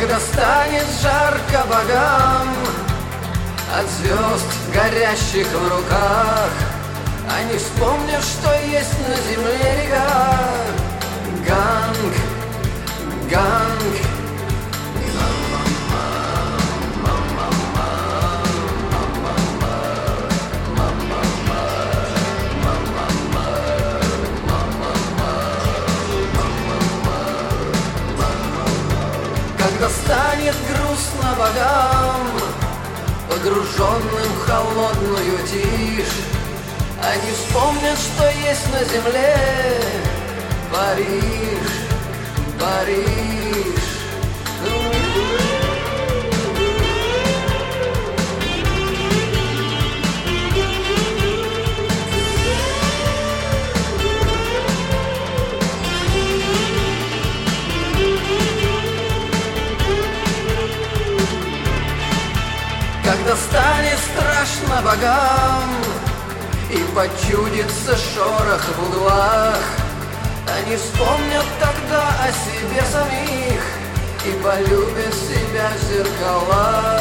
Когда станет жарко богам От звезд, горящих в руках Они вспомнят, что есть на земле река Когда станет грустно богам Погруженным в холодную тишь Они вспомнят, что есть на земле Париж, Париж станет страшно богам И почудится шорох в углах. Они вспомнят тогда о себе самих И полюбят себя в зеркалах